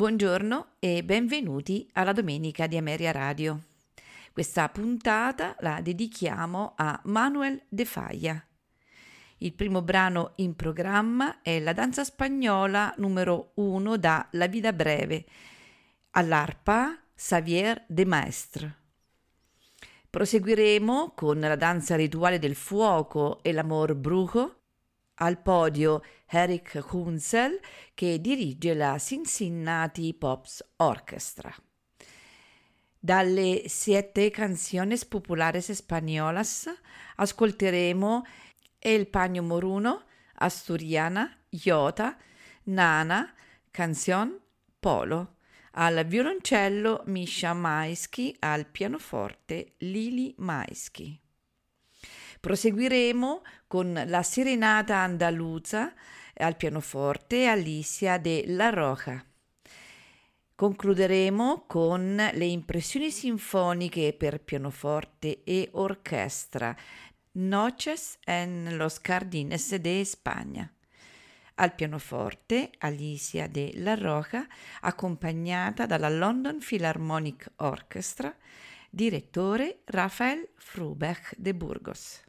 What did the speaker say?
Buongiorno e benvenuti alla Domenica di Ameria Radio. Questa puntata la dedichiamo a Manuel de Falla. Il primo brano in programma è la danza spagnola numero 1 da La Vida Breve, all'arpa Xavier de Maestre. Proseguiremo con la danza rituale del fuoco e l'amor brujo al podio Eric Hunzel che dirige la Cincinnati Pops Orchestra. Dalle Siete Canciones Populares Españolas ascolteremo El Paño Moruno, Asturiana, Iota, Nana, Canción, Polo. Al violoncello Misha Maisky, al pianoforte Lili Maisky. Proseguiremo con la serenata andaluza al pianoforte Alicia de La Roja. Concluderemo con le impressioni sinfoniche per pianoforte e orchestra Noches en los Jardines de España. Al pianoforte Alicia de La Roja, accompagnata dalla London Philharmonic Orchestra, direttore Rafael Frubach de Burgos